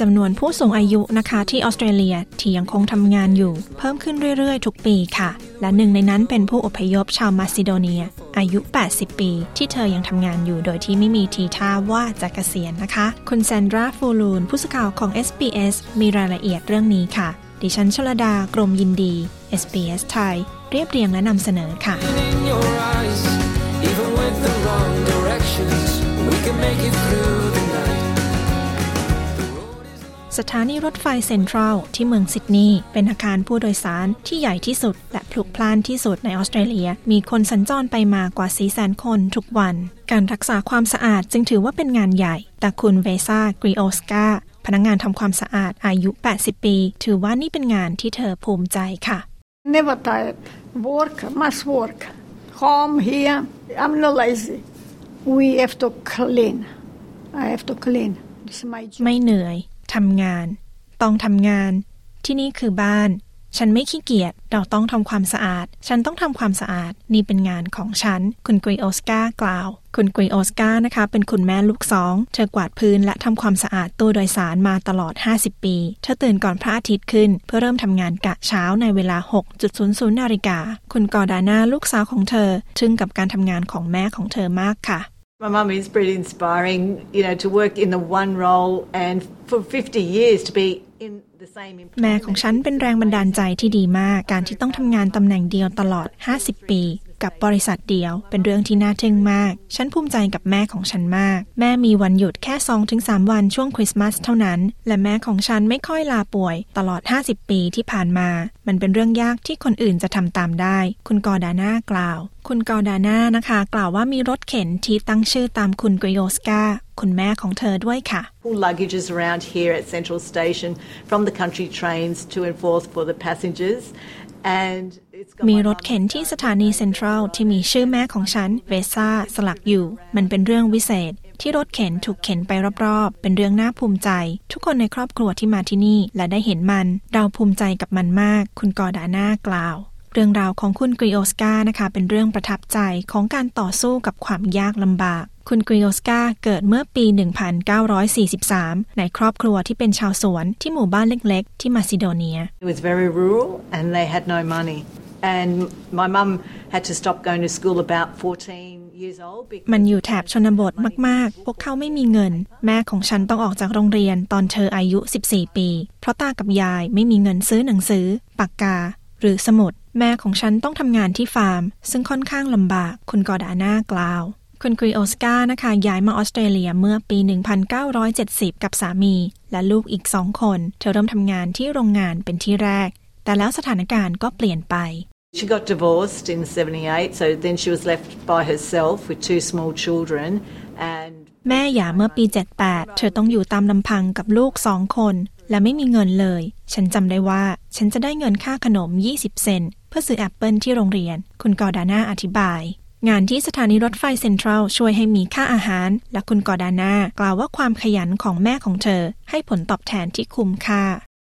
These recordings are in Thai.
จำนวนผู้สูงอายุนะคะที่ออสเตรเลียที่ยังคงทำงานอยู่ เพิ่มขึ้นเรื่อยๆ ทุกปีค่ะ และหนึ่งในนั้นเป็นผู้อพยพชาวมาซิโดเนีย อายุ 80 ปี ที่เธอยังทำงานอยู่โดยที่ไม่มีทีท่าว่าจะเกษียณนะคะ คุณแซนดราฟูลูน ผู้สื่อข่าวของ SBS มีรายละเอียดเรื่องนี้ค่ะ ดิฉันชลดากรมยินดี SBS ไทยเรียบเรียงและนำเสนอค่ะ even with the wrong directions, we can make it through สถานีรถไฟเซ็นทรัลที่เมืองซิดนีย์เป็นอาคารผู้โดยสารที่ใหญ่ที่สุด และพลุกพล่านที่สุดในออสเตรเลีย มีคนสัญจรไปมากว่า4แสนคนทุกวัน การรักษาความสะอาดจึงถือว่าเป็นงานใหญ่ แต่คุณเวซ่ากรีโอสกาพนักงานทำความสะอาดอายุ 80 ปี ถือว่านี่เป็นงานที่เธอภูมิใจค่ะ Never tired. Work, must work. Home, here, I'm not lazy. We have to clean. I have to clean. This is my job. ไม่เหนื่อย ทำงาน ต้องทำงาน ที่นี่คือบ้าน ฉันไม่ขี้เกียจ เราต้องทำความสะอาด ฉันต้องทำความสะอาด นี่เป็นงานของฉัน คุณกรีโอสกากล่าว คุณกรีโอสกานะคะ เป็นคุณแม่ลูกสอง เธอกวาดพื้นและทำความสะอาดตู้โดยสารมาตลอด 50 ปี เธอตื่นก่อนพระอาทิตย์ขึ้น เพื่อเริ่มทำงานกะเช้าในเวลา 6.00นาฬิกา คุณกอดาน่าลูกสาวของเธอทึ่งกับการทำงานของแม่ของเธอมากค่ะ My mum is pretty inspiring, you know, to work in the one role and for 50 years to be in the same แม่ employment. ของฉันเป็นแรงบันดาลใจที่ดีมาก การที่ต้องทำงานตำแหน่งเดียวตลอด 50 ปี กับบริษัทเดียว เป็นเรื่องที่น่าทึ่งมาก ฉันภูมิใจกับแม่ของฉันมาก แม่มีวันหยุดแค่ 2-3 วันช่วงคริสต์มาสเท่านั้น และแม่ของฉันไม่ค่อยลาป่วย ตลอด 50 ปีที่ผ่านมา มันเป็นเรื่องยากที่คนอื่นจะทำตามได้ คุณกอดาน่ากล่าว คุณกอดาน่านะคะ กล่าวว่ามีรถเข็นที่ตั้งชื่อตามคุณกริโอสกาคุณแม่ของเธอด้วยค่ะ Pull luggages around here at Central Station from the country trains to enforce for the passengers. And มีรถเข็นที่สถานีเซ็นทรัลที่มีชื่อแม่ของฉันเวซ่าสลักอยู่ มันเป็นเรื่องวิเศษ ที่รถเข็นถูกเข็นไปรอบๆ เป็นเรื่องน่าภูมิใจ ทุกคนในครอบครัวที่มาที่นี่และได้เห็นมัน เราภูมิใจกับมันมาก คุณกอดาน่ากล่าวเรื่องราวของคุณกริโอสกานะคะ เป็นเรื่องประทับใจของการต่อสู้กับความยากลำบาก คุณกริโอสกาเกิดเมื่อปี 1943 ในครอบครัวที่เป็นชาวสวนที่หมู่บ้านเล็ก ๆ ที่มาซิโดเนีย It was very rural and they had no money. And my mum had to stop going to school about 14 years old มันอยู่แถบชนบทมาก ๆ พวกเขาไม่มีเงิน แม่ของฉันต้องออกจากโรงเรียนตอนเธออายุ 14 ปี เพราะตากับยายไม่มีเงินซื้อหนังสือ ปากกา หรือสมุด แม่ของฉันต้องทำงานที่ฟาร์ม ซึ่งค่อนข้างลำบาก คุณกอดาน่ากล่าวคุณกรีโอสกานะคะย้ายมาออสเตรเลียเมื่อปี 1970 กับสามี และลูกอีกสองคน เธอเริ่มทำงานที่โรงงานเป็นที่แรก แต่แล้วสถานการณ์ก็เปลี่ยนไป She got divorced in 78, so then she was left by herself with two small children. And แม่หย่าเมื่อปี 78 เธอต้องอยู่ตามลำพังกับลูกสองคน และไม่มีเงินเลย ฉันจำได้ว่า ฉันจะได้เงินค่าขนม 20 เซนต์เพื่อซื้อแอปเปิลที่โรงเรียน คุณกอดาน่าอธิบาย งานที่สถานีรถไฟเซ็นทรัลช่วยให้มีค่าอาหาร และคุณกอดาน่ากล่าวว่าความขยันของแม่ของเธอ ให้ผลตอบแทนที่คุ้มค่า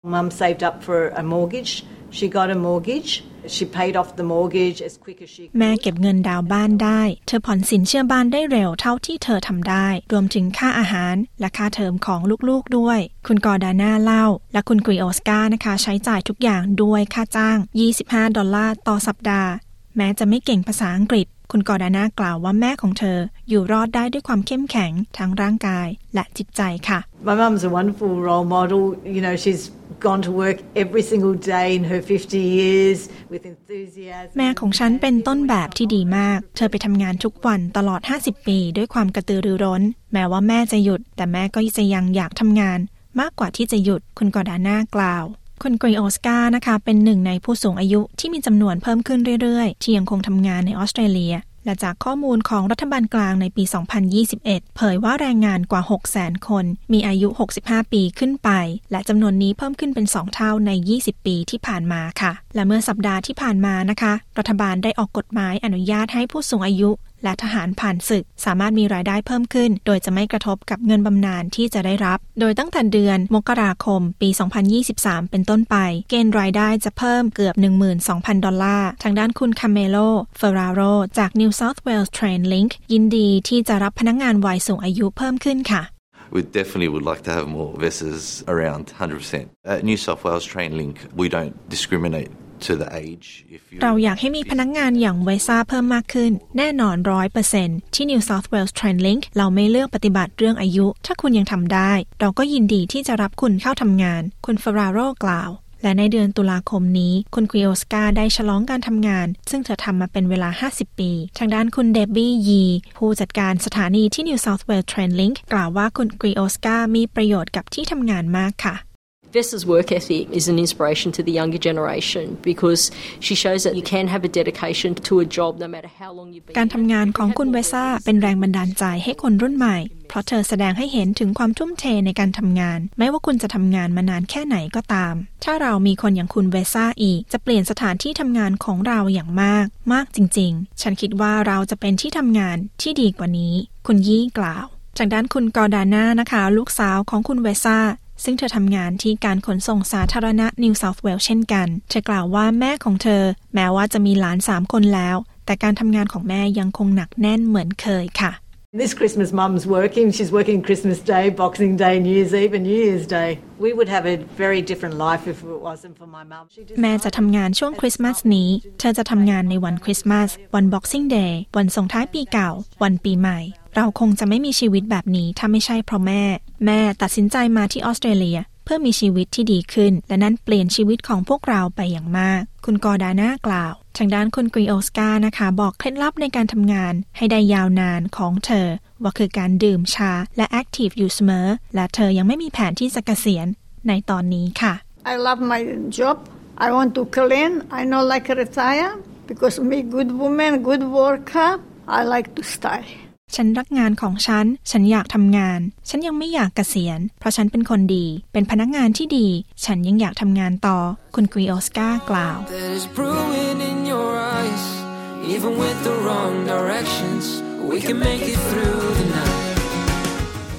mum saved up for a mortgage. She got a mortgage. She paid off the mortgage as quick as she could. แม่เก็บเงินดาวน์บ้านได้ เธอผ่อนสินเชื่อบ้านได้เร็วเท่าที่เธอทำได้ รวมถึงค่าอาหารและค่าเทอมของลูกๆด้วย คุณกอดาน่าเล่า และคุณกรีโอสกานะคะ ใช้จ่ายทุกอย่างด้วยค่าจ้าง 25 ดอลลาร์ต่อสัปดาห์ แม้จะไม่เก่งภาษาอังกฤษ คุณกอดาน่ากล่าวว่าแม่ของเธออยู่รอดได้ด้วยความเข้มแข็งทั้งร่างกายและจิตใจค่ะ My mum's a wonderful role model. You know, she's gone to work every single day in her 50 years with enthusiasm. แม่ของฉันเป็นต้นแบบที่ดีมาก เธอไปทำงานทุกวันตลอด 50 ปี ด้วยความกระตือรือร้น แม้ว่าแม่จะหยุด แต่แม่ก็จะยังอยากทำงาน มากกว่าที่จะหยุด คุณกอดาน่ากล่าว คุณกรีโอสกานะคะเป็นหนึ่งในผู้สูงอายุที่มีจำนวนเพิ่มขึ้นเรื่อยๆ ที่ยังคงทำงานในออสเตรเลีย และจากข้อมูลของรัฐบาลกลางในปี 2021 เผยว่าแรงงานกว่า 600,000 คน มีอายุ 65 ปีขึ้นไป และจำนวนนี้เพิ่มขึ้นเป็น 2 เท่าใน 20 ปีที่ผ่านมาค่ะ และเมื่อสัปดาห์ที่ผ่านมานะคะ รัฐบาลได้ออกกฎหมายอนุญาตให้ผู้สูงอายุ และทหารผ่านศึก สามารถมีรายได้เพิ่มขึ้น โดยจะไม่กระทบกับเงินบำนาญที่จะได้รับ โดยตั้งแต่เดือนมกราคม ปี 2023 เป็นต้นไป เกณฑ์รายได้จะเพิ่มเกือบ 12,000 ดอลลาร์ ทางด้านคุณคาเมโลเฟอราโรจาก New South Wales Train Link ยินดีที่จะรับพนักงานวัยสูงอายุเพิ่มขึ้นค่ะ We definitely would like to have more Vesas around 100%. At New South Wales Train Link, we don't discriminate เราอยากให้มีพนักงานอย่างเวซ่าเพิ่มมากขึ้น แน่นอนร้อยเปอร์เซ็นต์ที่ New South Wales TrainLink เราไม่เลือกปฏิบัติเรื่องอายุ ถ้าคุณยังทำได้ เราก็ยินดีที่จะรับคุณเข้าทำงาน คุณฟราโรกล่าว และในเดือนตุลาคมนี้ คุณคริโอสกาได้ฉลองการทำงาน ซึ่งเธอทำมาเป็นเวลา 50 ปี ทางด้านคุณเดบบี้ยี ผู้จัดการสถานีที่ New South Wales TrainLink กล่าวว่าคุณคริโอสกามีประโยชน์กับที่ทำงานมากค่ะ Vesa's work ethic is an inspiration to the younger generation because she shows that you can have a dedication to a job no matter how long you've been การทำงานของคุณเวซ่าเป็นแรงบันดาลใจให้คนรุ่นใหม่ เพราะเธอแสดงให้เห็นถึงความทุ่มเทในการทำงาน ไม่ว่าคุณจะทำงานมานานแค่ไหนก็ตาม ถ้าเรามีคนอย่างคุณเวซ่าอีก จะเปลี่ยนสถานที่ทำงานของเราอย่างมาก มากจริง ๆ ฉันคิดว่าเราจะเป็นที่ทำงานที่ดีกว่านี้ คุณยี่กล่าว จากด้านคุณกอดาน่านะคะ ลูกสาวของคุณเวซ่า ซึ่งเธอทำงานที่การขนส่งสาธารณะนิวเซาท์เวลเช่นกัน เธอกล่าวว่าแม่ของเธอ แม้ว่าจะมีหลานสามคนแล้ว แต่การทำงานของแม่ยังคงหนักแน่นเหมือนเคยค่ะ This Christmas, Mum's working. She's working Christmas Day, Boxing Day, New Year's Eve, and New Year's Day. We would have a very different life if it wasn't for my mum. แม่จะทำงานช่วงคริสต์มาสนี้ เธอจะทำงานในวันคริสต์มาส วัน Boxing Day วันส่งท้ายปีเก่า วันปีใหม่ เราคงจะไม่มีชีวิตแบบนี้ถ้าไม่ใช่เพราะแม่ แม่ตัดสินใจมาที่ออสเตรเลีย เพื่อมีชีวิตที่ดีขึ้น และนั้นเปลี่ยนชีวิตของพวกเราไปอย่างมาก คุณกอดาน่ากล่าว ทางด้านคุณกรีโอสกานะคะ บอกเคล็ดลับในการทำงานให้ได้ยาวนานของเธอ ว่าคือการดื่มชาและแอคทีฟอยู่เสมอ และเธอยังไม่มีแผนที่จะเกษียณในตอนนี้ค่ะ I love my job I want to clean I know like retire because me good woman good worker I like to stay ฉันรักงานของฉัน ฉันอยากทำงาน ฉันยังไม่อยากเกษียณ เพราะฉันเป็นคนดี เป็นพนักงานที่ดี ฉันยังอยากทำงานต่อ คุณกรีโอสกากล่าว Even with the wrong directions we can make it through the night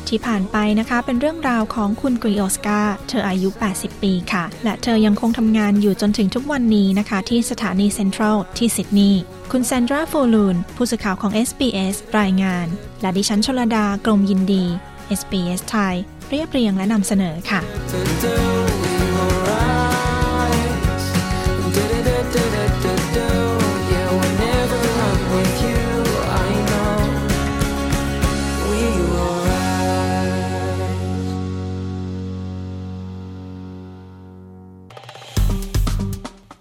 ที่ผ่านไปนะคะเป็นเรื่องราวของคุณกริโอสกาเธออายุ 80 ปีค่ะ และเธอยังคงทำงานอยู่จนถึงทุกวันนี้นะคะ ที่สถานีเซ็นทรัลที่ซิดนีย์คุณแซนดราโฟลูนผู้สื่อข่าวของ SBS รายงาน และดิฉันชลดากรมยินดี SBS ไทย เรียบเรียงและนำเสนอค่ะ